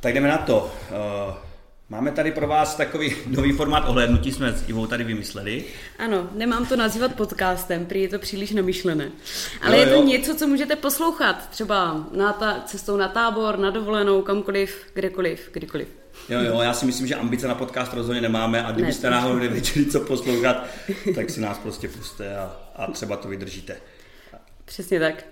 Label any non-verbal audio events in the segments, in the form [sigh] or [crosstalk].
Tak jdeme na to. Uh, máme tady pro vás takový [laughs] nový formát ohlédnutí, jsme s Ivou tady vymysleli. Ano, nemám to nazývat podcastem, prý je to příliš namyšlené. Ale Jo, je to jo. něco, co můžete poslouchat, třeba na ta, cestou na tábor, na dovolenou, kamkoliv, kdekoliv, kdykoliv. Jo, jo, já si myslím, že ambice na podcast rozhodně nemáme a kdybyste Ne. náhodou nevěděli, co poslouchat, tak si nás prostě puste a, a třeba to vydržíte. Přesně tak.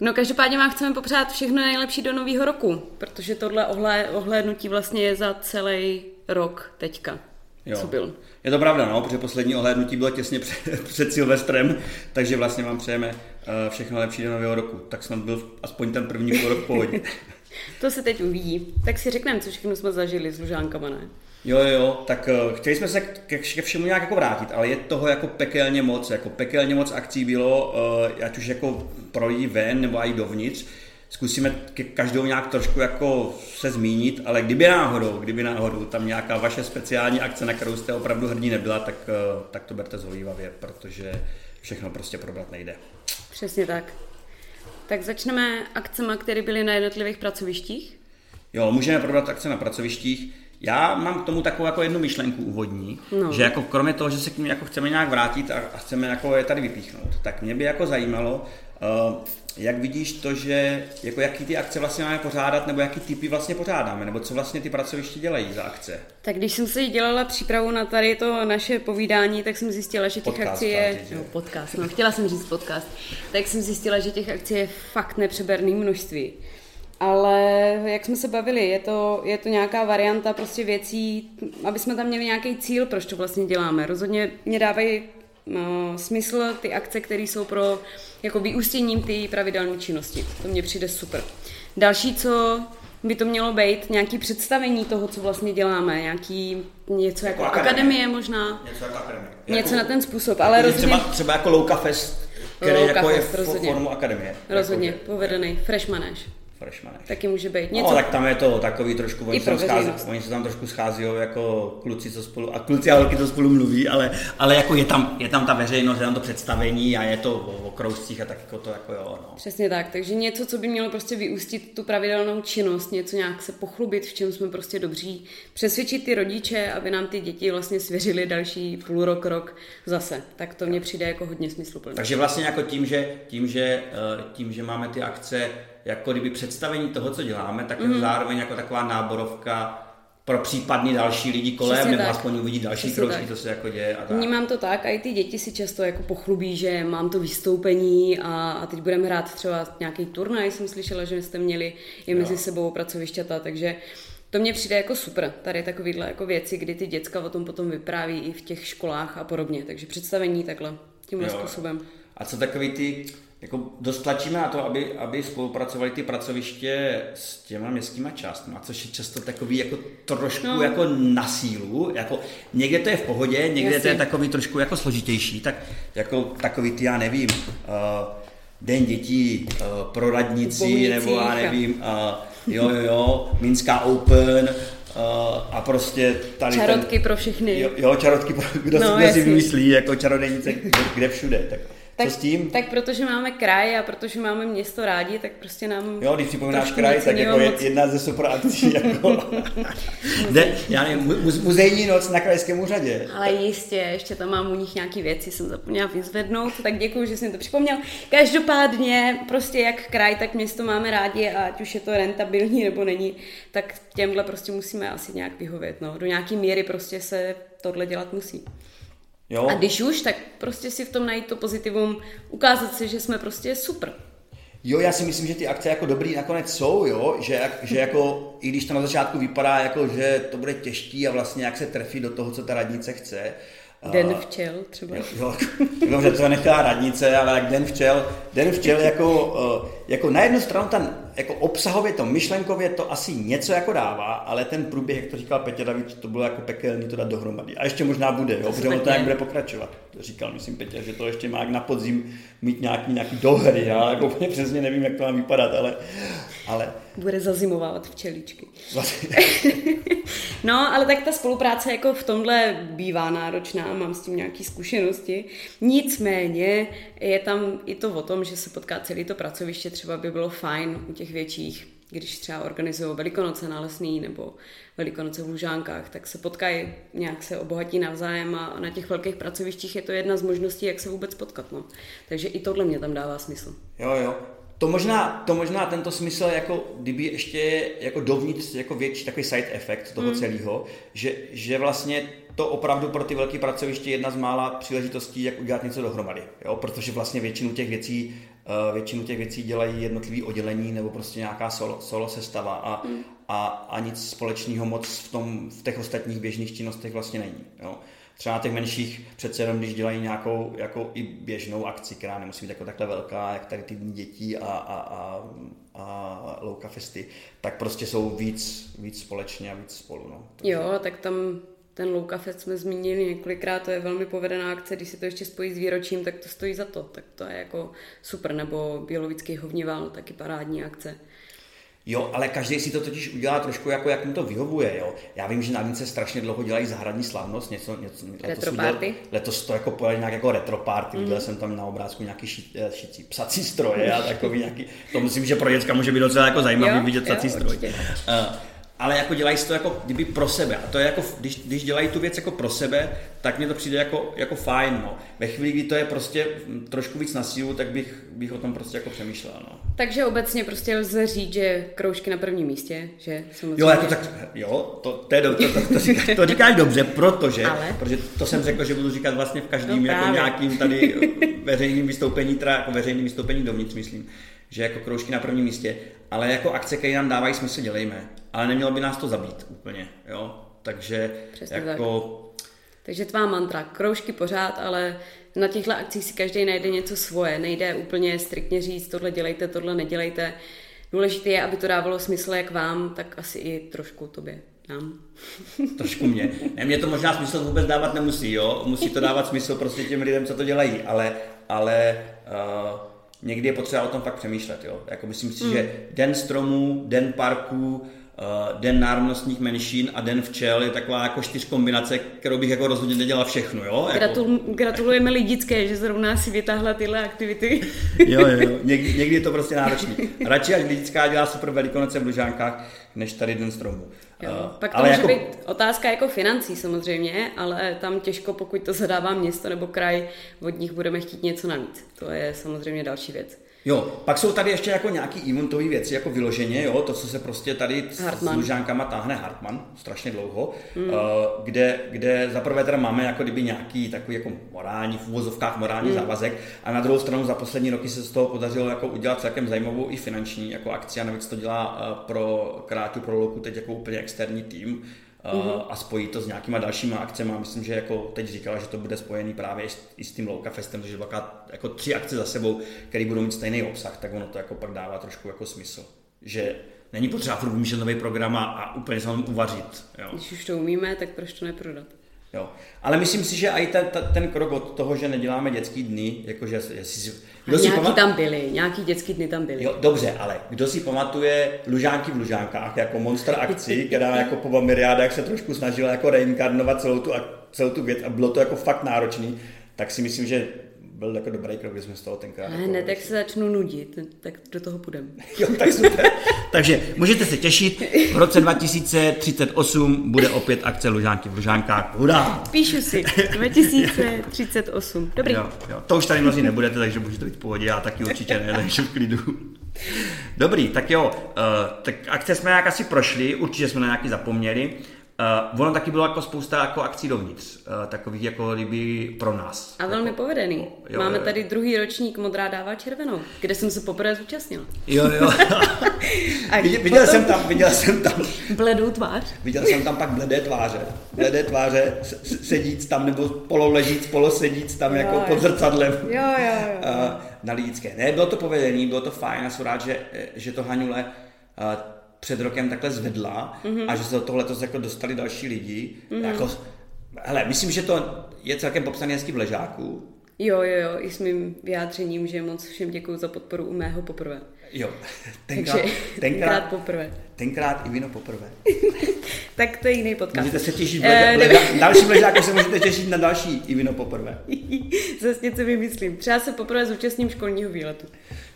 No každopádně vám chceme popřát všechno nejlepší do nového roku, protože tohle ohlé, ohlédnutí vlastně je za celý rok teďka, Jo. co byl. Je to pravda, no, protože poslední ohlédnutí bylo těsně před, [laughs] před Silvestrem, takže vlastně vám přejeme eh, všechno lepší do nového roku. Tak snad byl aspoň ten první půl rok v pohodě. [laughs] To se teď uvidí. Tak si řekneme, co všechno jsme zažili s lužánkama, ne? Jo, jo, tak eh, chtěli jsme se ke, ke všemu nějak jako vrátit, ale je toho jako pekelně moc, jako pekelně moc akcí bylo, eh, ať už jako pro lidi ven nebo i dovnitř. Zkusíme ke každou nějak trošku jako se zmínit, ale kdyby náhodou, kdyby náhodou tam nějaká vaše speciální akce, na kterou jste opravdu hrdí nebyla, tak, eh, tak to berte zvolívavě, protože všechno prostě probrat nejde. Přesně tak. Tak začneme akcemi, které byly na jednotlivých pracovištích. Jo, můžeme probrat akce na pracovištích. Já mám k tomu takovou jako jednu myšlenku úvodní, No. že jako kromě toho, že se k ním jako chceme nějak vrátit a, a chceme jako je tady vypíchnout, tak mě by jako zajímalo, uh, jak vidíš to, že jako jaký ty akce vlastně máme pořádat, nebo jaký typy vlastně pořádáme, nebo co vlastně ty pracoviště dělají za akce. Tak když jsem si dělala přípravu na tady to naše povídání, tak jsem zjistila, že těch Podcast, akcí je... že? No, podcast, no, chtěla jsem říct podcast. Tak jsem zjistila, že těch akcí je fakt nepřeberný množství. Ale jak jsme se bavili, je to, je to nějaká varianta prostě věcí, aby jsme tam měli nějaký cíl, proč to vlastně děláme. Rozhodně mě dávají no, smysl ty akce, které jsou pro jako vyústěním ty pravidelné činnosti. To mně přijde super. Další, co by to mělo být, nějaký představení toho, co vlastně děláme, nějaký něco jako, Jako akademie. akademie možná, Něco jako akademie. něco na ten způsob, ale Jako, rozhodně, třeba, třeba jako Louka Fest, který Louka jako je Fest, v rozhodně. formu akademie. rozhodně Jako, povedený, freshmanéž, Freshmanech. taky může být. Něco. Něco, No, tak tam je to takový trošku, oni se, tam schází, oni se tam trošku schází jako kluci, co spolu, a kluci a holky, co spolu mluví, ale, ale jako je tam, je tam ta veřejnost, je tam to představení a je to o, o kroužcích a tak jako to jako jo, no. Přesně tak, takže něco, co by mělo prostě vyústit tu pravidelnou činnost, něco nějak se pochlubit, v čem jsme prostě dobří, přesvědčit ty rodiče, aby nám ty děti vlastně svěřili další půl rok, rok zase. Tak to mně přijde jako hodně smysluplné. Takže vlastně jako tím, že, tím, že, eh, tím, že máme ty akce jako kdyby představení toho, co děláme, tak Mhm. je zároveň jako taková náborovka pro případný další lidi kolem, Přesně nebo tak. aspoň uvidí další kroužky, co se jako děje a tak. Vnímám to tak, a i ty děti si často jako pochlubí, že mám to vystoupení a, a teď budeme hrát třeba nějaký turnaj, jsem slyšela, že jste měli i mezi sebou pracovišťata, takže to mně přijde jako super, tady takovýhle jako věci, kdy ty děcka o tom potom vypráví i v těch školách a podobně, takže představení takhle, tímhle Jo. způsobem. A co takový ty, jako dost tlačíme na to, aby, aby spolupracovali ty pracoviště s těma městskýma částmi, což je často takový jako trošku No. jako na sílu, jako někde to je v pohodě, někde Jasně. to je takový trošku jako složitější, tak jako takový ty, já nevím, uh, Den dětí uh, pro radnici, nebo já nevím, uh, jo, jo, jo, Minská Open, uh, a prostě tady Čarotky ten, pro všechny. Jo, jo čarotky, pro- kdo, No, kdo si vymyslí, jako čarodejnice, kde, kde všude, tak, Tak, co s tím? tak protože máme kraj a protože máme město rádi, tak prostě nám Jo, když připomínáš kraj, tak jako je, moc- jedna ze super akcí, [laughs] jako, de, já nevím, mu- mu- muzejní noc na krajském úřadě. Ale jistě, ještě tam mám u nich nějaké věci, jsem zapomněla vyzvednout, tak děkuji, že jsi mi to připomněl. Každopádně, prostě jak kraj, tak město máme rádi a ať už je to rentabilní nebo není, tak těmhle prostě musíme asi nějak vyhovět. No. Do nějaké míry prostě se tohle dělat musí. Jo, A když už, tak prostě si v tom najít to pozitivum, ukázat si, že jsme prostě super. jo, já si myslím, že ty akce jako dobrý nakonec jsou, jo, že, jak, že jako, i když to na začátku vypadá jako, že to bude těžký a vlastně jak se trefí do toho, co ta radnice chce, Den včel třeba. Jo, jo, dobře, to nechtěla radnice, ale jak den včel, den včel jako, eh, jako na jednu stranu ten, jako obsahově to, myšlenkově to asi něco jako dává, ale ten průběh, jak to říkal Petě David, to bylo jako pekelný to dát dohromady. A ještě možná bude, jo, protože ono to jak bude pokračovat. To říkal, myslím, Petě, že to ještě má jak na podzim mít nějaký, nějaký dohry, já jako úplně přesně nevím, jak to má vypadat, ale, ale Bude zazimovávat včeličky. [laughs] No, ale tak ta spolupráce jako v tomhle bývá náročná, mám s tím nějaké zkušenosti. Nicméně je tam i to o tom, že se potká celý to pracoviště, třeba by bylo fajn u těch větších když třeba organizují Velikonoce na Lesný nebo Velikonoce v Lužánkách, tak se potkají, nějak se obohatí navzájem a na těch velkých pracovištích je to jedna z možností, jak se vůbec potkat. No. Takže i tohle mě tam dává smysl. Jo, jo. To možná, to možná tento smysl, jako kdyby ještě jako dovnitř jako větší takový side effect toho mm. celého, že, že vlastně to opravdu pro ty velké pracoviště je jedna z mála příležitostí, jak udělat něco dohromady. Jo? Protože vlastně většinu těch věcí většinu těch věcí dělají jednotlivý oddělení nebo prostě nějaká solo, solo sestava a, mm. a, a nic společného moc v, tom, v těch ostatních běžných činnostech vlastně není. Jo? Třeba na těch menších přece jenom, když dělají nějakou jako i běžnou akci, která nemusí být jako takhle velká, jak tady ty dětí a, a, a, a louka festy, tak prostě jsou víc, víc společně a víc spolu. No. Takže... Jo, tak tam ten Louka Fest jsme zmínili několikrát, to je velmi povedená akce, když se to ještě spojí s výročím, tak to stojí za to, tak to je jako super, nebo Bělovický hovnival, taky parádní akce. Jo, ale každý si to totiž udělá trošku jako, jak mu to vyhovuje, jo. Já vím, že na Vince strašně dlouho dělají zahradní slavnost, něco, něco letos, udělal, letos to jako pojeli nějak jako retro party, mm. viděl jsem tam na obrázku nějaký ší, eh, šicí, psací stroje a [laughs] takový nějaký, to myslím, že pro děcka může být docela jako zajímavý jo, vidět psací jo, stroj. Uh, ale jako dělají to jako kdyby pro sebe. A to je jako, když, když dělají tu věc jako pro sebe, tak mi to přijde jako, jako fajn. No. Ve chvíli, kdy to je prostě trošku víc na sílu, tak bych, bych o tom prostě jako přemýšlel. No. Takže obecně prostě lze říct, že kroužky na prvním místě, že samozřejmě. Jo, jako tak, jo, to, to, je, to, to, to, říkáš, [laughs] to říkáš dobře, protože, Ale? protože to jsem řekl, že budu říkat vlastně v každém no, jako nějakým tady veřejným vystoupení, teda jako veřejným vystoupení dovnitř, myslím že jako kroužky na prvním místě, ale jako akce, které nám dávají smysl, dělejme. Ale nemělo by nás to zabít úplně, jo. Takže Přesně jako... Tak. Takže tvá mantra, kroužky pořád, ale na těchto akcích si každý najde něco svoje. Nejde úplně striktně říct, tohle dělejte, tohle nedělejte. Důležité je, aby to dávalo smysl jak vám, tak asi i trošku tobě. Nám. [laughs] Trošku mě. Ne, mě to možná smysl vůbec dávat nemusí, jo. Musí to dávat smysl prostě těm lidem, co to dělají, ale, ale uh, někdy je potřeba o tom fakt přemýšlet. Jo? Jako myslím si, mm. že den stromů, den parků, uh, den národnostních menšin a den včel je taková jako čtyř kombinace, kterou bych jako rozhodně nedělal všechno. Jo? Jako... Gratul, gratulujeme lidické, že zrovna si vytáhla tyhle aktivity. [laughs] jo, jo, jo. Někdy, někdy je to prostě náročný. Radši, až lidická dělá super velikonoce v Lužánkách, než tady den stromů. Jo, uh, pak to ale může jako... být otázka jako financí samozřejmě, ale tam těžko, pokud to zadává město nebo kraj, od nich budeme chtít něco navíc. To je samozřejmě další věc. Jo, pak jsou tady ještě jako nějaký eventové věci, jako vyloženě, jo, to, co se prostě tady Hartman. s Lužánkama táhne Hartman strašně dlouho, mm. uh, kde, kde zaprvé teda máme jako kdyby nějaký takový jako morální, v uvozovkách morální mm. závazek a na druhou stranu za poslední roky se z toho podařilo jako udělat celkem zajímavou i finanční jako akci a navíc to dělá uh, pro Krátu, pro Loku teď jako úplně externí tým, uh-huh. a spojí to s nějakýma dalšíma akcemi. Myslím, že jako teď říkala, že to bude spojený právě i s tím Louka Festem, že dvakrát jako tři akce za sebou, které budou mít stejný obsah, tak ono to jako pak dává trošku jako smysl. Že není potřeba furt vymýšlet nový program a, a úplně se uvařit. Jo. Když už to umíme, tak proč to neprodat? Jo. Ale myslím si, že i ten, ten krok od toho, že neděláme dětský dny, jakože jestli si... Kdo si nějaký pamat... tam byly, nějaký dětský dny tam byly. Jo, dobře, ale kdo si pamatuje Lužánky v Lužánkách jako monster akci, [laughs] která jako po Miriádách se trošku snažila jako reinkarnovat celou tu, celou tu věc a bylo to jako fakt náročný, tak si myslím, že byl jako dobrý krok, když jsme z toho tenkrát. Ne, jako, ne, tak se začnu nudit, tak do toho půjdeme. [laughs] jo, tak super. [laughs] Takže můžete se těšit, v roce 2038 bude opět akce Lužánky v Lužánkách. Hurá! Píšu si, 2038. Dobrý. Jo, jo, to už tady mnozí nebudete, takže můžete být v pohodě, já taky určitě ne, takže v klidu. Dobrý, tak jo, uh, tak akce jsme nějak asi prošli, určitě jsme na nějaký zapomněli. Uh, ono taky bylo jako spousta jako akcí dovnitř, uh, takových jako kdyby pro nás. A velmi jako, povedený. Jo, Máme jo. tady druhý ročník Modrá dává červenou, kde jsem se poprvé zúčastnil. Jo, jo. [laughs] viděl, viděl jsem tam, viděl jsem tam. Bledou tvář. Viděl jsem tam pak bledé tváře. Bledé tváře, sedíc tam, nebo pololežíc, polosedíc tam jo, jako jo. pod zrcadlem. Jo, jo, jo. Uh, [laughs] na Lídické. Ne, bylo to povedený, bylo to fajn a jsem rád, že, že to Hanule uh, před rokem takhle zvedla mm-hmm. a že se do toho letos jako dostali další lidi. Mm-hmm. Jako, hele, myslím, že to je celkem popsané hezky v ležáku. Jo, jo, jo, i s mým vyjádřením, že moc všem děkuji za podporu u mého poprvé. Jo, [laughs] tenkrát, Takže, tenkrát, tenkrát poprvé. Tenkrát i vino poprvé. [laughs] tak to je jiný podcast. Můžete se těšit, uh, v leža, další ležáku se můžete těšit na další i vino poprvé. [laughs] Zase něco vymyslím. Třeba se poprvé zúčastním školního výletu.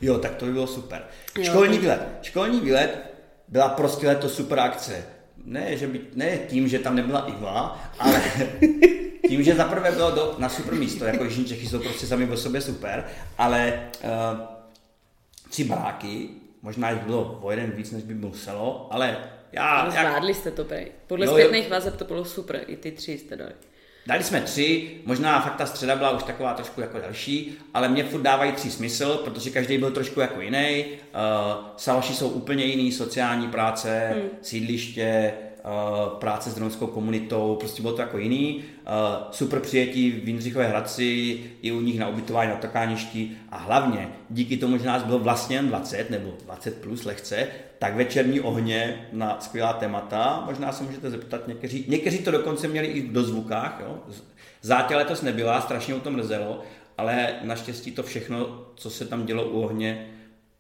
Jo, tak to by bylo super. Školní jo, výlet. Školní výlet byla prostě letos super akce. Ne, že by, ne tím, že tam nebyla Iva, ale [laughs] tím, že zaprvé bylo do, na super místo, jako Jižní Čechy jsou prostě sami o sobě super, ale uh, tři baráky, možná jich bylo o jeden víc, než by muselo, ale já... Zvládli jak... jste to, prej. Podle zpětných vazeb to bylo super, i ty tři jste dali. Dali jsme tři, možná fakt ta středa byla už taková trošku jako další, ale mě furt dávají tři smysl, protože každý byl trošku jako jiný. Uh, Salaši jsou úplně jiný, sociální práce, hmm. sídliště, práce s romskou komunitou, prostě bylo to jako jiný. Uh, super přijetí v Jindřichově Hradci, i u nich na ubytování na Tokáništi a hlavně díky tomu, že nás bylo vlastně 20 nebo 20 plus lehce, tak večerní ohně na skvělá témata. Možná se můžete zeptat někteří. Někteří to dokonce měli i do zvukách. Jo. Zátěl letos nebyla, strašně o tom mrzelo, ale naštěstí to všechno, co se tam dělo u ohně,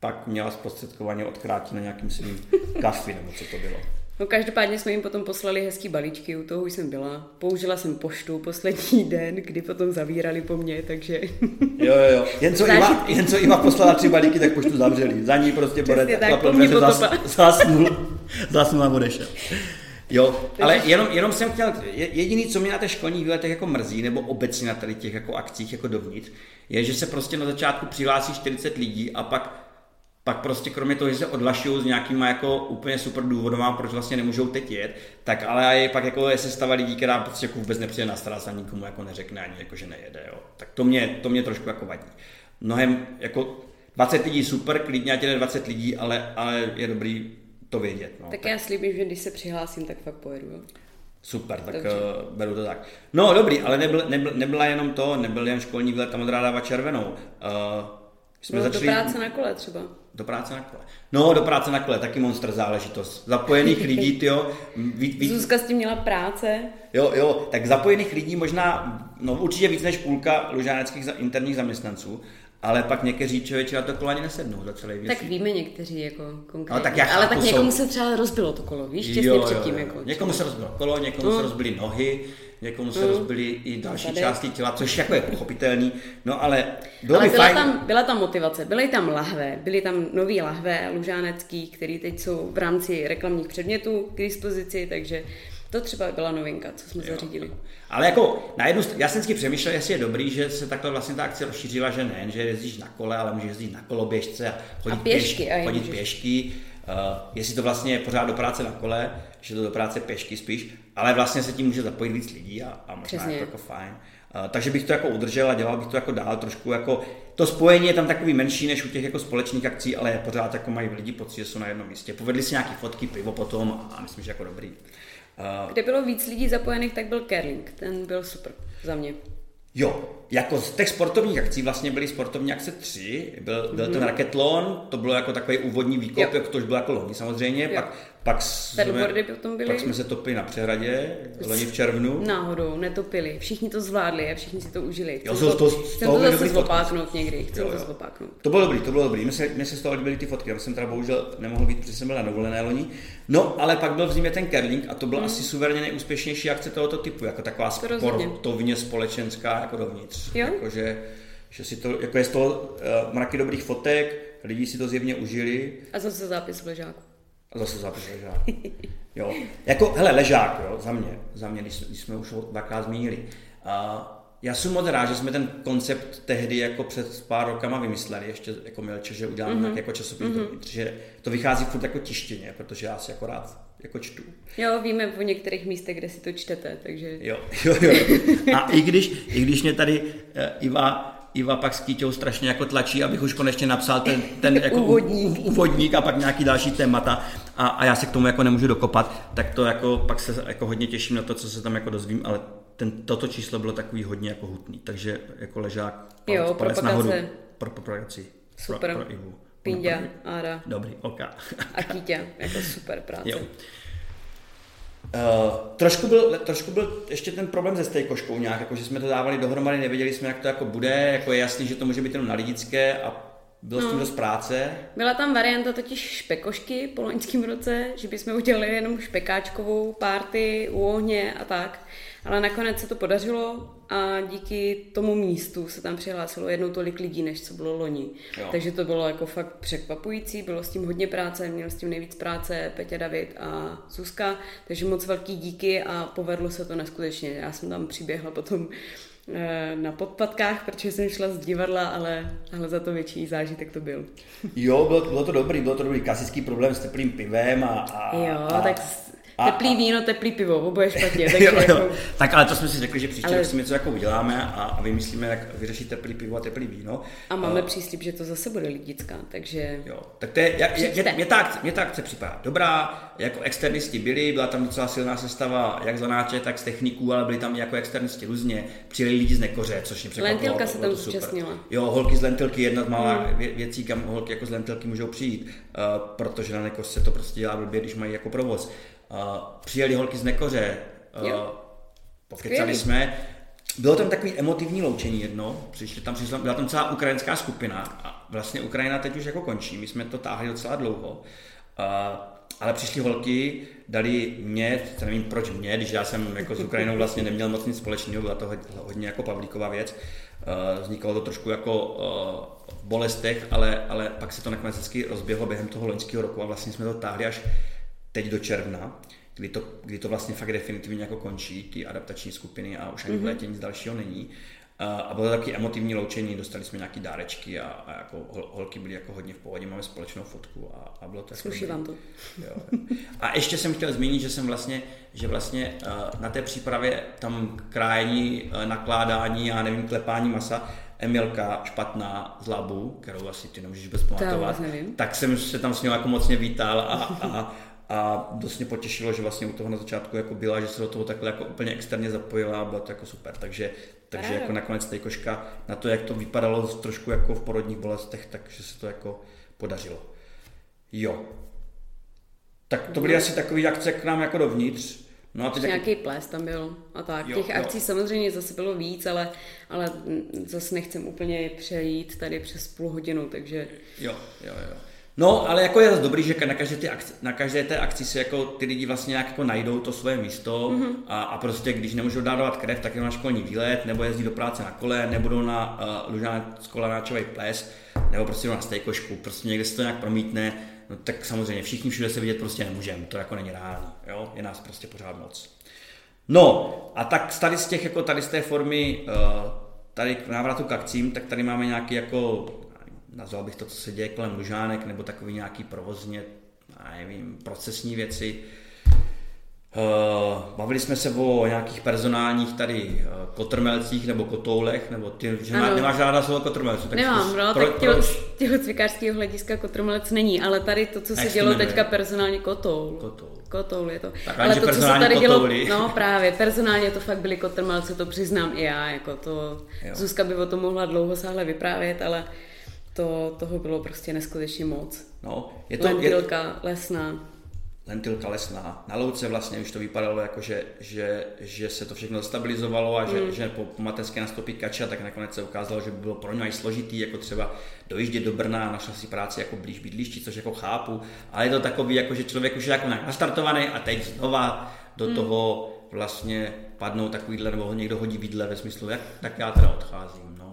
pak měla zprostředkovaně odkrátí na nějakým svým kafi, nebo co to bylo. No každopádně jsme jim potom poslali hezký balíčky, u toho už jsem byla. Použila jsem poštu poslední [laughs] den, kdy potom zavírali po mně, takže... Jo, jo, jo. [laughs] Jen co, Iva, jen co Iva poslala tři balíky, tak poštu zavřeli. Za ní prostě bude [laughs] zasnul, zasnul a odešel. Jo, ale jenom, jenom jsem chtěl, jediný, co mě na těch školních výletech jako mrzí, nebo obecně na tady těch jako akcích jako dovnitř, je, že se prostě na začátku přihlásí 40 lidí a pak pak prostě kromě toho, že se odlašují s nějakýma jako úplně super důvodama, proč vlastně nemůžou teď jet, tak ale je pak jako je sestava lidí, která prostě jako vůbec nepřijde na starost a nikomu jako neřekne ani jako, že nejede, jo. Tak to mě, to mě trošku jako vadí. Mnohem jako 20 lidí super, klidně ať jde 20 lidí, ale, ale je dobrý to vědět. No. Tak, tak já slíbím, že když se přihlásím, tak fakt pojedu. Jo. Super, tak uh, beru to tak. No dobrý, ale nebyl, nebyl, nebyla jenom to, nebyl jen školní výlet, tam odrádává červenou. Uh, jsme no, začali... do práce na kole třeba. Do práce na kole. No, do práce na kole, taky monster záležitost. Zapojených [laughs] lidí, jo. Ví, ví... Zuzka s tím měla práce. Jo, jo, tak zapojených lidí možná, no určitě víc než půlka lužáneckých interních zaměstnanců, ale pak někteří člověče na to kolo ani nesednou za celý věc. Tak víme někteří jako konkrétně. Ale tak, ale tak někomu jsou... se třeba rozbilo to kolo, víš, těsně jo, předtím. Jo, jo. Jako, někomu se rozbilo kolo, někomu no. se rozbily nohy, někomu se mm. rozbily i další Tady. části těla, což jako je pochopitelný, no ale bylo ale by byla, fajn. Tam, byla tam motivace, byly tam lahve, byly tam nový lahve lužánecký, který teď jsou v rámci reklamních předmětů k dispozici, takže to třeba byla novinka, co jsme jo. zařídili. Ale jako na jednu, já jsem vždycky přemýšlel, jestli je dobrý, že se takhle vlastně ta akce rozšířila, že ne, že jezdíš na kole, ale můžeš jezdit na koloběžce a chodit a pěšky. Pěš, a chodit pěšky. Uh, jestli to vlastně je pořád do práce na kole, že to do práce pěšky spíš, ale vlastně se tím může zapojit víc lidí a, a možná Přesně. je to jako fajn. Uh, takže bych to jako udržel a dělal bych to jako dál trošku jako, to spojení je tam takový menší než u těch jako společných akcí, ale pořád jako mají lidi pocit, že jsou na jednom místě. Povedli si nějaký fotky, pivo potom a myslím, že jako dobrý. Kde bylo víc lidí zapojených, tak byl curling, ten byl super za mě. Jo, jako z těch sportovních akcí vlastně byly sportovní akce tři. Byl, byl mm-hmm. ten raketlon, to bylo jako takový úvodní výkop, jo. jak to už bylo jako loni samozřejmě. Jo. Pak, pak, jsme, potom byli. pak jsme se topili na přehradě, loni v červnu. Náhodou, netopili. Všichni to zvládli a všichni si to užili. Chcem jo, to, to, chcem to, to zase zopáknout někdy. Chcem jo, jo. to zopáknout. To bylo dobrý, to bylo dobrý. Mně se, z toho líbily ty fotky. Já jsem teda bohužel nemohl být, protože jsem byl na dovolené loni. No, ale pak byl v zimě ten curling a to byl mm. asi suverénně nejúspěšnější akce tohoto typu, jako taková sportovně společenská jako dovnitř. Jo? Jako, že, že si to, jako je z toho uh, mraky dobrých fotek, lidi si to zjevně užili. A zase zápis v ležáku. A zase zápis v ležáku. jo. Jako, hele, ležák, jo, za mě, za mě, když, když jsme už ho dvakrát zmínili. Uh, já jsem moc rád, že jsme ten koncept tehdy jako před pár rokama vymysleli, ještě jako Milče, že uděláme mm-hmm. jako časopis, mm-hmm. protože to vychází furt jako tištěně, protože já si jako rád jako čtu. Jo, víme o některých místech, kde si to čtete, takže... Jo, jo, jo. A i když, i když mě tady uh, Iva Iva pak s Kýťou strašně jako tlačí, abych už konečně napsal ten, ten jako úvodník. úvodník a pak nějaký další témata a, a já se k tomu jako nemůžu dokopat, tak to jako pak se jako hodně těším na to, co se tam jako dozvím, ale ten, toto číslo bylo takový hodně jako hutný, takže jako ležák palec, jo, palec nahoru pro propagaci. Super. Pro, pro Ivu. Pindia, Ára. Dobrý, ok. a Kýťa, jako super práce. Jo. Uh, trošku, byl, trošku byl ještě ten problém se stejkoškou nějak, jako že jsme to dávali dohromady, nevěděli jsme, jak to jako bude, jako je jasný, že to může být jenom na lidické a bylo no. s tím dost práce. Byla tam varianta totiž špekošky po loňském roce, že bychom udělali jenom špekáčkovou párty u ohně a tak. Ale nakonec se to podařilo a díky tomu místu se tam přihlásilo jednou tolik lidí, než co bylo loni. Jo. Takže to bylo jako fakt překvapující, bylo s tím hodně práce, měl s tím nejvíc práce Petě David a Suska, takže moc velký díky a povedlo se to neskutečně. Já jsem tam přiběhla potom Eh, na podpatkách, protože jsem šla z divadla, ale, ale za to větší zážitek to byl. Jo, bylo, bylo to dobrý, bylo to dobrý klasický problém s teplým pivem a, a Jo, a, tak a, teplý víno, teplý pivo, oboje špatně. [laughs] Takže jo, jo. Jako... Tak ale to jsme si řekli, že příště ale... si něco jako uděláme a, a vymyslíme, jak vyřešit teplý pivo a teplý víno. A máme uh, příslip, že to zase bude lidická, takže... Jo, tak to je, jak, mě, mě, ta, mě ta akce připadá dobrá, jako externisti byli, byla tam docela silná sestava, jak zanáče, tak z techniků, ale byli tam jako externisti různě, přijeli lidi z Nekoře, což mě překvapilo. Lentilka se tam zúčastnila. Jo, holky z Lentilky, jedna z malá hmm. věcí, kam holky jako z Lentilky můžou přijít, uh, protože na Nekoře se to prostě dělá blbě, když mají jako provoz. Uh, přijeli holky z Nekoře, uh, pokecali jsme. Bylo tam takový emotivní loučení jedno, přišli tam, přišla, byla tam celá ukrajinská skupina a vlastně Ukrajina teď už jako končí, my jsme to táhli docela dlouho. Uh, ale přišly holky, dali mě, nevím proč mě, když já jsem jako s Ukrajinou vlastně neměl moc nic společného, byla to hodně jako Pavlíková věc. Vznikalo to trošku jako v bolestech, ale, ale pak se to nakonec vždycky rozběhlo během toho loňského roku a vlastně jsme to táhli až teď do června, kdy to, kdy to vlastně fakt definitivně jako končí, ty adaptační skupiny a už ani v létě nic dalšího není. A bylo to taky emotivní loučení, dostali jsme nějaký dárečky a, a jako holky byly jako hodně v pohodě, máme společnou fotku a, a bylo to Sluší vám to. Jo. A ještě jsem chtěl zmínit, že jsem vlastně, že vlastně na té přípravě tam krájení, nakládání a nevím, klepání masa, Emilka špatná z Labu, kterou asi ty nemůžeš bez pamatovat, tak jsem se tam s ní jako mocně vítal a, a a dost mě potěšilo, že vlastně u toho na začátku jako byla, že se do toho takhle jako úplně externě zapojila a bylo to jako super. Takže, takže jako nakonec ta koška na to, jak to vypadalo trošku jako v porodních bolestech, takže se to jako podařilo. Jo. Tak to byly asi takové akce k nám jako dovnitř. No a teď Nějaký ples tam byl a tak. Jo, Těch jo. akcí samozřejmě zase bylo víc, ale, ale zase nechcem úplně přejít tady přes půl hodinu, takže... Jo, jo, jo. No, ale jako je to dobrý, že na každé, ty akci, na každé té akci se jako ty lidi vlastně nějak jako najdou to svoje místo mm-hmm. a, a, prostě když nemůžou dávat krev, tak jdou na školní výlet, nebo jezdí do práce na kole, nebo jdou na uh, lužácko-lanáčový ples, nebo prostě na stejkošku, prostě někde se to nějak promítne, no tak samozřejmě všichni všude se vidět prostě nemůžeme, to jako není reálný, jo, je nás prostě pořád moc. No, a tak tady z těch, jako tady z té formy, uh, tady k návratu k akcím, tak tady máme nějaký jako nazval bych to, co se děje kolem lužánek, nebo takový nějaký provozně, nevím, procesní věci. Uh, bavili jsme se o nějakých personálních tady uh, kotrmelcích nebo kotoulech, nebo ty, že má, nemáš ráda slovo kotrmelců. Tak Nemám, zkus, no, pro, tak tělo, tělocvikářského hlediska kotrmelec není, ale tady to, co se dělo teďka personálně kotoul. Kotoul. Kotoul je to. Tak ale to, co se tady dělo, no právě, personálně to fakt byly kotrmelce, to přiznám i já, jako to, jo. Zuzka by o tom mohla dlouho sáhle vyprávět, ale to, toho bylo prostě neskutečně moc. No, je to, lentilka je, lesná. Lentilka lesná. Na louce vlastně už to vypadalo jako, že, že, že se to všechno stabilizovalo a že, mm. že po, mateřské nastoupí kača, tak nakonec se ukázalo, že by bylo pro ně složitý, jako třeba dojíždět do Brna, našla si práci jako blíž bydlišti, což jako chápu, ale je to takový, jako, že člověk už je jako nastartovaný a teď znova do mm. toho vlastně padnou takovýhle, nebo někdo hodí vidle ve smyslu, jak, tak já teda odcházím. No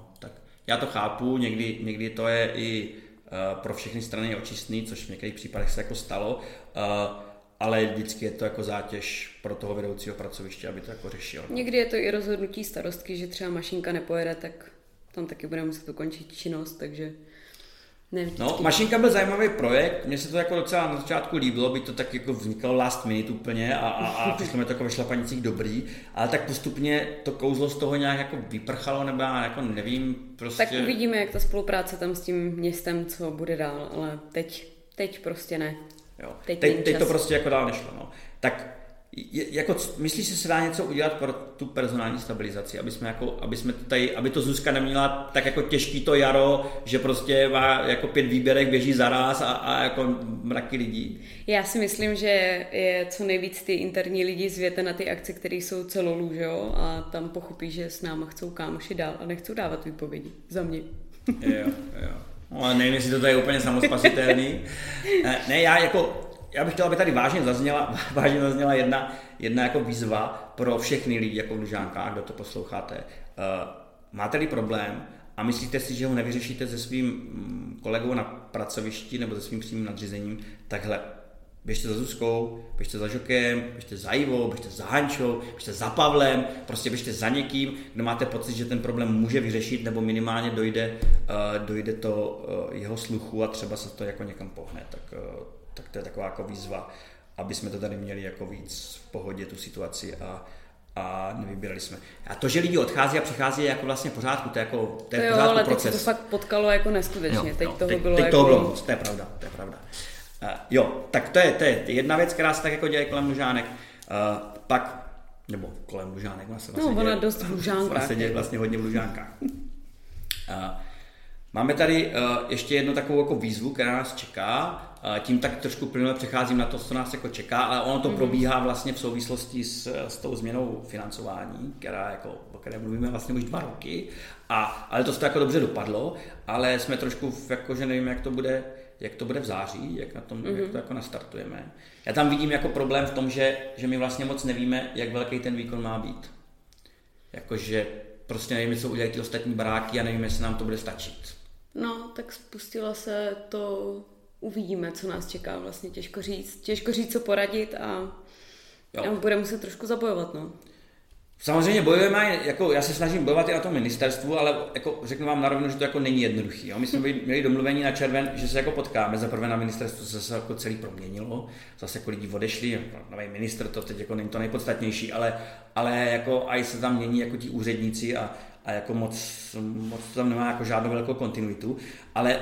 já to chápu, někdy, někdy to je i uh, pro všechny strany očistný, což v některých případech se jako stalo, uh, ale vždycky je to jako zátěž pro toho vedoucího pracoviště, aby to jako řešil. Někdy je to i rozhodnutí starostky, že třeba mašinka nepojede, tak tam taky bude muset ukončit činnost, takže No, Mašinka byl zajímavý projekt, mně se to jako docela na začátku líbilo, by to tak jako vznikalo last minute úplně a, a, a [laughs] přišlo mi to jako ve šlapanicích dobrý, ale tak postupně to kouzlo z toho nějak jako vyprchalo, nebo já jako nevím, prostě... Tak uvidíme, jak ta spolupráce tam s tím městem, co bude dál, ale teď, teď prostě ne. Jo. Teď, teď, teď to prostě jako dál nešlo, no. Tak je, jako, myslíš, že se dá něco udělat pro tu personální stabilizaci, aby jsme, jako, aby jsme tady, aby to Zuzka neměla tak jako těžký to jaro, že prostě má jako pět výběrek, běží zaraz a, a jako mraky lidí? Já si myslím, že je co nejvíc ty interní lidi zvěte na ty akce, které jsou celolů, že jo? A tam pochopí, že s náma chcou kámoši dál a nechcou dávat výpovědi. Za mě. jo, jo. No, nevím, jestli to tady je úplně samospasitelný. [laughs] Ne, já jako, já bych chtěl, aby tady vážně zazněla, [laughs] vážně zazněla jedna, jedna jako výzva pro všechny lidi jako v Lužánkách, kdo to posloucháte. Uh, máte-li problém a myslíte si, že ho nevyřešíte se svým mm, kolegou na pracovišti nebo se svým přímým nadřízením, takhle běžte za Zuzkou, běžte za Žokem, běžte za Ivou, běžte za Hančou, běžte za Pavlem, prostě běžte za někým, kdo máte pocit, že ten problém může vyřešit nebo minimálně dojde, uh, dojde to uh, jeho sluchu a třeba se to jako někam pohne. Tak, uh, tak to je taková jako výzva, aby jsme to tady měli jako víc v pohodě tu situaci a, a nevybírali jsme. A to, že lidi odchází a přichází, je jako vlastně pořádku, to je jako to je jo, pořádku ale proces. teď to fakt potkalo jako neskutečně, Jo, teď jo, toho teď, bylo teď jako... toho bylo moc, to je pravda, to je pravda. Uh, jo, tak to je, to je jedna věc, která se tak jako děje kolem Lužánek. Uh, pak, nebo kolem Lužánek, vlastně, No, vlastně ona děje, dost v Lužánkách, Vlastně děje vlastně hodně v Lužánkách. Uh, máme tady uh, ještě jednu takovou jako výzvu, která nás čeká. Tím tak trošku plynule přecházím na to, co nás jako čeká, ale ono to Mhm. mm-hmm. probíhá vlastně v souvislosti s, s tou změnou financování, která jako, o které mluvíme vlastně už dva roky. A, ale to se to jako dobře dopadlo, ale jsme trošku v, jako, že nevíme, jak to bude, jak to bude v září, jak, na tom, mm-hmm. jak to jako nastartujeme. Já tam vidím jako problém v tom, že, že my vlastně moc nevíme, jak velký ten výkon má být. Jakože prostě nevíme, co udělají ty ostatní baráky a nevíme, jestli nám to bude stačit. No, tak spustila se to, uvidíme, co nás čeká, vlastně těžko říct, těžko říct, co poradit a, Jo. a bude muset trošku zabojovat, no. Samozřejmě bojujeme, jako já se snažím bojovat i na tom ministerstvu, ale jako řeknu vám na rovinu, že to jako není jednoduchý. Jo? My jsme byli, měli domluvení na červen, že se jako potkáme. Za prvé na ministerstvu se zase jako celý proměnilo, zase jako lidi odešli, nový minister, to teď jako není to nejpodstatnější, ale, ale jako i se tam mění jako ti úředníci a, a jako moc, moc tam nemá jako žádnou velkou kontinuitu, ale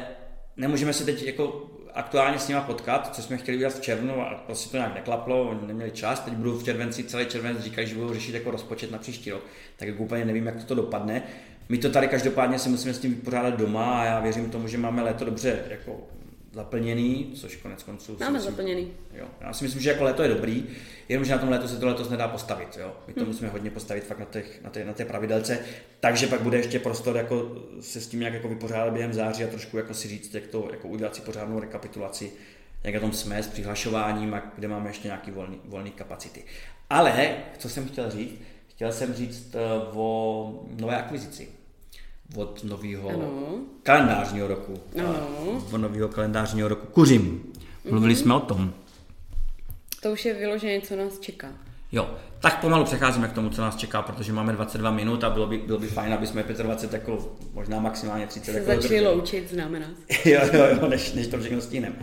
nemůžeme se teď jako aktuálně s nima potkat, co jsme chtěli udělat v červnu a prostě to nějak neklaplo, oni neměli čas, teď budou v červenci, celý červenec říkají, že budou řešit jako rozpočet na příští rok, tak jako úplně nevím, jak to dopadne. My to tady každopádně si musíme s tím vypořádat doma a já věřím tomu, že máme léto dobře jako zaplněný, což konec konců... Máme myslím- zaplněný. Jo. Já si myslím, že jako léto je dobrý, jenomže na tom léto se to letos nedá postavit. Jo. My to hmm. musíme hodně postavit fakt na, těch, na, té, na té pravidelce, takže pak bude ještě prostor jako se s tím nějak jako vypořádat během září a trošku jako si říct, jak to jako udělat si pořádnou rekapitulaci, jak na tom jsme s přihlašováním a kde máme ještě nějaký volný, volný kapacity. Ale, co jsem chtěl říct, chtěl jsem říct eh, o nové akvizici od nového kalendářního roku. Ano. Od nového kalendářního roku Kuřim. Mluvili jsme o tom. To už je vyloženě, co nás čeká. Jo, tak pomalu přecházíme k tomu, co nás čeká, protože máme 22 minut a bylo by, bylo by fajn, aby jsme 25 jako možná maximálně 30 Se jako začali loučit, známe nás. [laughs] jo, jo, jo, než, než to všechno stíneme.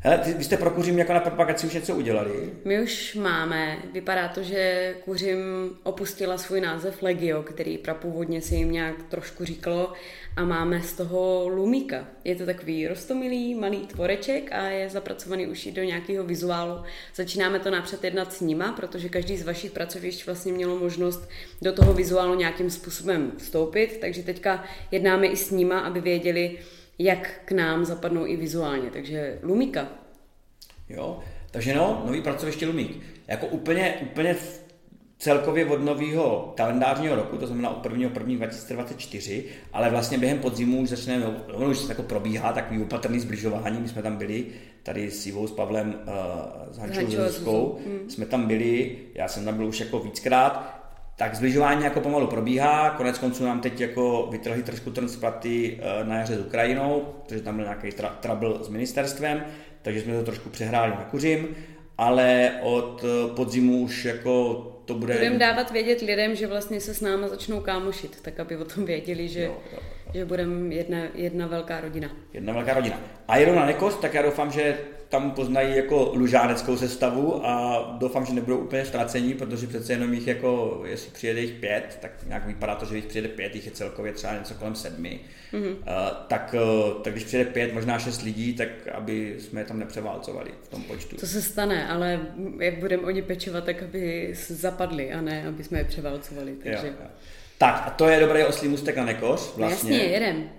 Hele, ty, vy jste pro kuřím jako na propagaci už něco udělali? My už máme, vypadá to, že Kuřim opustila svůj název Legio, který prapůvodně se jim nějak trošku říkalo a máme z toho Lumíka. Je to takový rostomilý malý tvoreček a je zapracovaný už i do nějakého vizuálu. Začínáme to napřed jednat s nima, protože každý z vašich pracovišť vlastně mělo možnost do toho vizuálu nějakým způsobem vstoupit, takže teďka jednáme i s nima, aby věděli, jak k nám zapadnou i vizuálně. Takže Lumíka, Jo, takže no, nový pracoviště Lumík. Jako úplně, úplně celkově od nového kalendářního roku, to znamená od 1. 1. 2024, ale vlastně během podzimu už začneme, ono už jako probíhá takový opatrný zbližování, my jsme tam byli tady s Ivou, s Pavlem, uh, s Hančou, Zuzkou, hmm. jsme tam byli, já jsem tam byl už jako víckrát, tak zbližování jako pomalu probíhá, konec konců nám teď jako vytrhli trošku ten z paty eh, na jaře s Ukrajinou, protože tam byl nějaký tra- trouble s ministerstvem, takže jsme to trošku přehráli na kuřím, ale od eh, podzimu už jako to bude... Budeme dávat vědět lidem, že vlastně se s náma začnou kámošit, tak aby o tom věděli, že, Jo, jo, že budeme jedna, jedna velká rodina. Jedna velká rodina. A jedou na Nekost, tak já doufám, že tam poznají jako lužáneckou sestavu a doufám, že nebudou úplně ztracení, protože přece jenom jich jako, jestli přijede jich pět, tak nějak vypadá to, že jich přijede pět, jich je celkově třeba něco kolem sedmi. Mm-hmm. Uh, tak, uh, tak když přijede pět, možná šest lidí, tak aby jsme je tam nepřeválcovali v tom počtu. To se stane, ale jak budeme oni pečovat, tak aby zapadli a ne, aby jsme je převálcovali. Jo, Takže... jo. Tak a to je dobrý oslý můstek na Nekoř vlastně. Jasně, jedem.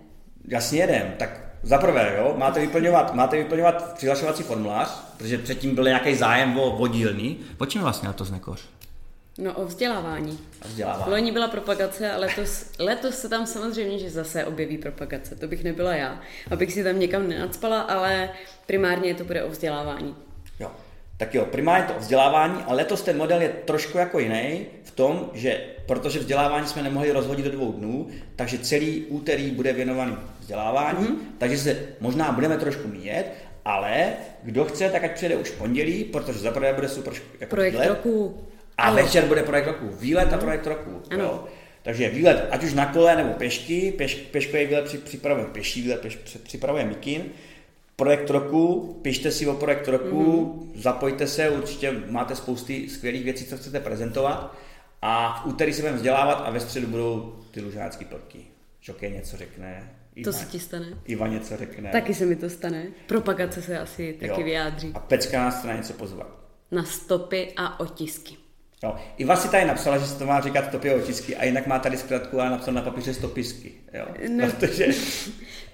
Jasně jedem. Tak za prvé, jo, máte vyplňovat, máte vyplňovat přihlašovací formulář, protože předtím byl nějaký zájem o, o dílny. O čem vlastně to z Nekoř? No o vzdělávání. A vzdělávání. Loni byla propagace a letos, letos se tam samozřejmě, že zase objeví propagace. To bych nebyla já, abych si tam někam nenacpala, ale primárně to bude o vzdělávání. Jo. Tak jo, primárně to vzdělávání, ale letos ten model je trošku jako jiný v tom, že protože vzdělávání jsme nemohli rozhodit do dvou dnů, takže celý úterý bude věnovaný vzdělávání, mm-hmm. takže se možná budeme trošku míjet, ale kdo chce, tak ať přijde už pondělí, protože za prvé bude super jako Projekt výlet, roku. a Ano. večer bude projekt roku. Výlet a projekt roku. Ano. Jo. Takže výlet, ať už na kole nebo pešky, peš, peškový výlet při- připravuje pěší výlet, při- připravuje Mikin. Projekt roku, pište si o projekt roku, mm-hmm. zapojte se, určitě máte spousty skvělých věcí, co chcete prezentovat. A v úterý se budeme vzdělávat a ve středu budou ty lužácké plky. Žokej něco řekne, To Iva, se ti stane. Iva něco řekne. Taky se mi to stane. Propagace se asi taky Jo. vyjádří. A Pecka nás chce na něco pozvat. Na stopy a otisky. Jo. Iva si tady napsala, že se to má říkat topě otisky a jinak má tady zkratku a napsal na papíře stopisky. Jo. No. Protože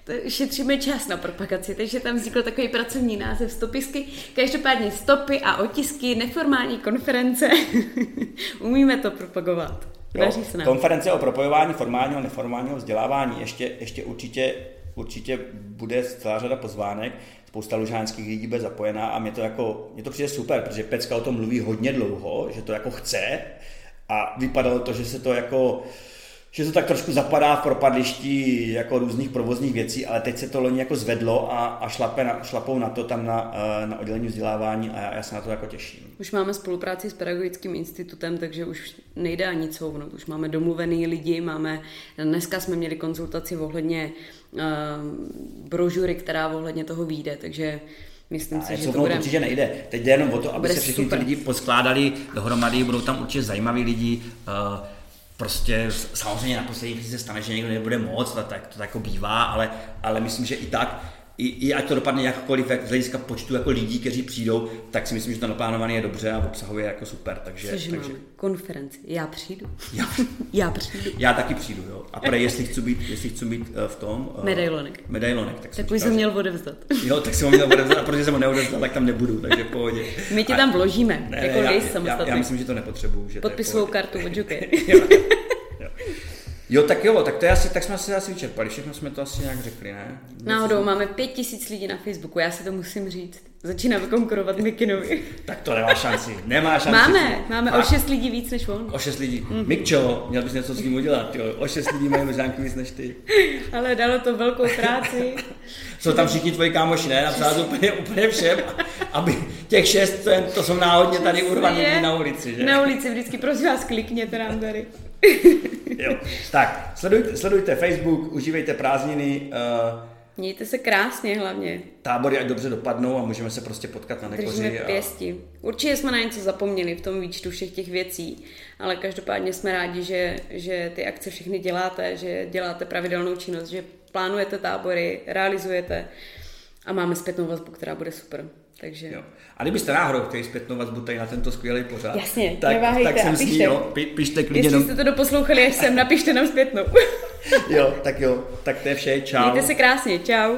To šetříme čas na propagaci, takže tam vznikl takový pracovní název stopisky. Každopádně stopy a otisky, neformální konference. [laughs] Umíme to propagovat. Daří se nám. konference o propojování formálního a neformálního vzdělávání ještě, ještě určitě, určitě bude celá řada pozvánek, spousta lužánských lidí bude zapojená a mě to, jako, mě to přijde super, protože Pecka o tom mluví hodně dlouho, že to jako chce a vypadalo to, že se to jako že to tak trošku zapadá v propadlišti jako různých provozních věcí, ale teď se to loni jako zvedlo a, a šlape na, šlapou na to tam na, eh, na oddělení vzdělávání a já, já se na to jako těším. Už máme spolupráci s pedagogickým institutem, takže už nejde ani couvnout. Už máme domluvený lidi, máme, dneska jsme měli konzultaci ohledně brožury, která ohledně toho vyjde, takže myslím si, že to bude... určitě nejde. Teď jde jenom o to, aby se všichni super. ty lidi poskládali dohromady, budou tam určitě zajímaví lidi. Uh, prostě samozřejmě na poslední chvíli se stane, že někdo nebude moc, tak to tak jako bývá, ale, ale myslím, že i tak, i, i ať to dopadne jakkoliv, jak z hlediska počtu jako lidí, kteří přijdou, tak si myslím, že to naplánované je dobře a obsahově jako super. Takže, Což takže máme konferenci. Já přijdu. já, [laughs] Já přijdu. já taky přijdu, jo. A prej, jestli chci být, jestli chci být eh, v tom... eh, Medailonek. Medailonek, tak jsem Tak už jsem měl odevzdat. Jo, tak jsem ho měl odevzdat, a protože jsem ho neodevzdal, tak tam nebudu, takže v pohodě. My tě tam vložíme, Ne, jako já, já, já, myslím, že to nepotřebuju. Podpisovou kartu od [laughs] Jockey. Jo, tak jo, tak to je asi, tak jsme se asi vyčerpali, všechno jsme to asi nějak řekli, ne? Náhodou máme pět tisíc lidí na Facebooku, já si to musím říct. Začínáme konkurovat Mikinovi. Tak to nemá šanci, nemá šanci. Máme, máme o Fakt? šest lidí víc než on. O šest lidí. Mm. Mikčo, měl bys něco s ním udělat, jo. O šest lidí mají možánky víc než ty. [laughs] Ale dalo to velkou práci. [laughs] Jsou tam všichni tvoji kámoši, ne? Napsala to úplně, úplně všem, aby těch šest, to, je- to jsou náhodně tady urvaní na ulici, že? Na ulici vždycky, prosím vás, klikněte nám tady. Jo. Tak, sledujte, sledujte Facebook, užívejte prázdniny, uh, Mějte se krásně hlavně. tábory ať dobře dopadnou a můžeme se prostě potkat na Držíme nekoři. A... pěsti. Určitě jsme na něco zapomněli v tom výčtu všech těch věcí, ale každopádně jsme rádi, že, že ty akce všechny děláte, že děláte pravidelnou činnost, že plánujete tábory, realizujete a máme zpětnou vazbu, která bude super. Takže Jo. A kdybyste náhodou chtěli zpětnou vazbu tady na tento skvělý pořad, Jasně, tak, neváhejte tak jsem a s ní, pište. jo, pi, pište klidně, jestli jste to doposlouchali až sem, napište nám zpětnou. [laughs] jo, tak jo, tak to je vše, čau. Mějte se krásně, čau.